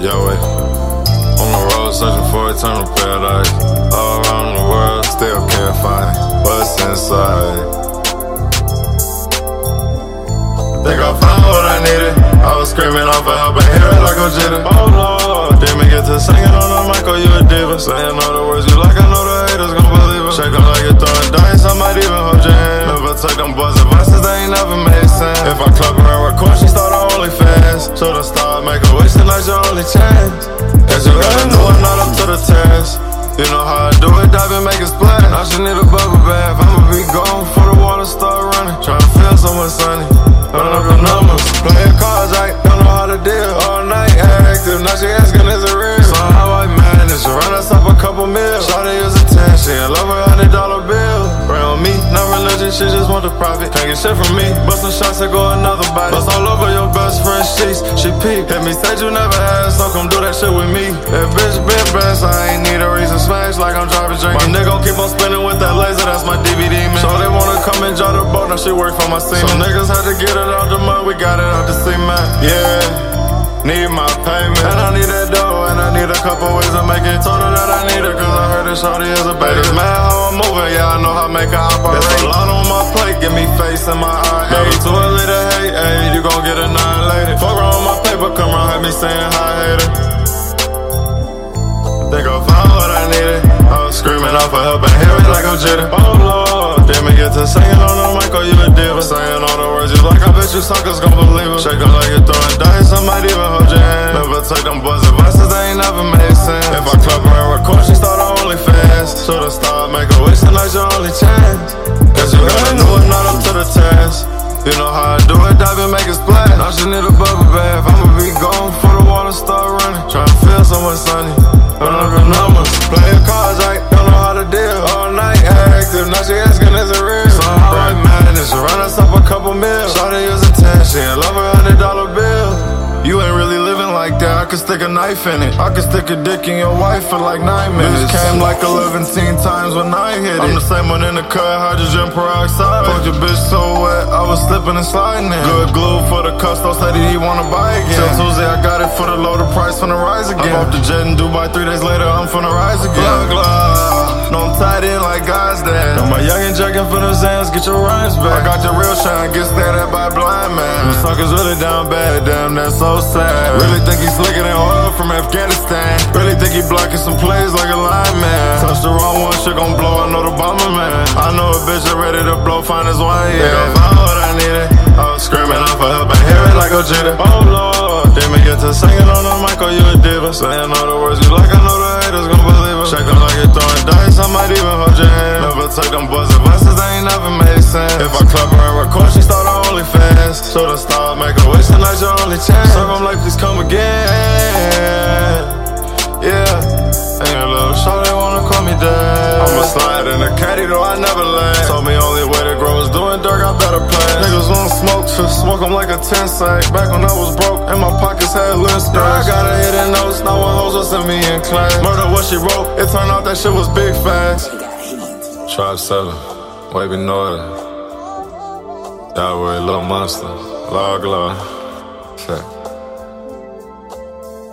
Yahweh. On the road, searching for eternal paradise. All around the world, still can't find what's inside. Think I found what I needed. I was screaming off for help and hear it like Ojeda. Oh Lord, didn't get to singing on the mic, oh, you a diva. Saying all the words you like, I know the haters gon' believe it. Check them like you're throwing dice, I might even hold your hand. Never take them So the star make a wish, tonight's your only chance. Cause you gotta know I'm not up to the test. You know how I do it, dive and make it splash. Now she need a bubble bath. I'ma be gone before the water start running. Tryna feel somewhere sunny. Run up the numbers, playing cards, I don't know how to deal. All night active, now she asking is it real? So how I manage to run us up a couple mil. Shawty is attention, love her hundred dollar bill. On me, no religion, she just want the profit. Can't get shit from me, bustin' shots and go another body. Bust all over your sheets, she peep. Hit me, said you never asked, so come do that shit with me. That bitch been best, I ain't need a reason smash like I'm driving drink. My nigga keep on spinning with that laser, that's my DVD man. So they wanna come and draw the boat, now she work for my scene. Some niggas had to get it out the mud, we got it out the cement. Yeah. Need my payment, and I need that dough, and I need a couple ways to make it. Told her that I need her, cause I heard that shorty is a baby. Man, how I'm moving, yeah, I know how to make her operate. There's a lot on my plate, give me face in my eye. Never too early to hate, ayy, you gon' get annihilated. Paper, come around, have me saying hi, hater. Think I found what I needed. I was screaming out for help and hear it like I'm jittered. Oh Lord, didn't get to singing on the mic, oh you a diva. Saying all the words you like, I bet you suckers gon' believe it. Them like you're throwing dice, might even hold your hand. Never take them boys' advices, they ain't never made sense. If I clap her and record, she start her OnlyFans. The star make a wish, tonight's your only chance. Cause you gotta know it's not up to the test. You know how I do it, dive and make it splash. Now she need a bubble bath. I'ma be gone before the water start running. Tryna feel somewhere sunny. Run up the numbers, stick a knife in it. I could stick a dick in your wife for like nine minutes. Bitch came like 11 times when I hit it. I'm the same one in the cut, hydrogen peroxide. Fuck your bitch so wet, I was slipping and sliding in. Good glue for the custo, said he wanna buy again. Till Tuesday, I got it for the low, the price finna rise again. I'm off the jet in Dubai, three days later, I'm finna rise again. Glug, glug. No, I'm tied in like God's dad. Know my youngin' jacking for the Zans, get your rhymes back. I got the real shine, get Really down bad, damn, that's so sad. Really think he's slicker than oil from Afghanistan. Really think he blocking some plays like a lineman. Touch the wrong one, shit gon' blow, I know the bomber man. I know a bitch that ready to blow, find his one, yeah. I found what I needed. I was screaming out for help and hear it like a jitter. Oh Lord, didn't get to singing on the mic, oh you a diva. Saying all the words you like, I know the haters gon' believe it. Shake them like you're throwing dice, I might even hold your hand. Never take them boys' to smoke them like a 10 sack. Back when I was broke, and my pockets had little scratch. I got a hidden notes, now one hoes was in me in class. Murder what she wrote, it turned out that shit was big facts. Tribe 7, Wavy Northern. That way, little monster. Log, log. Shit.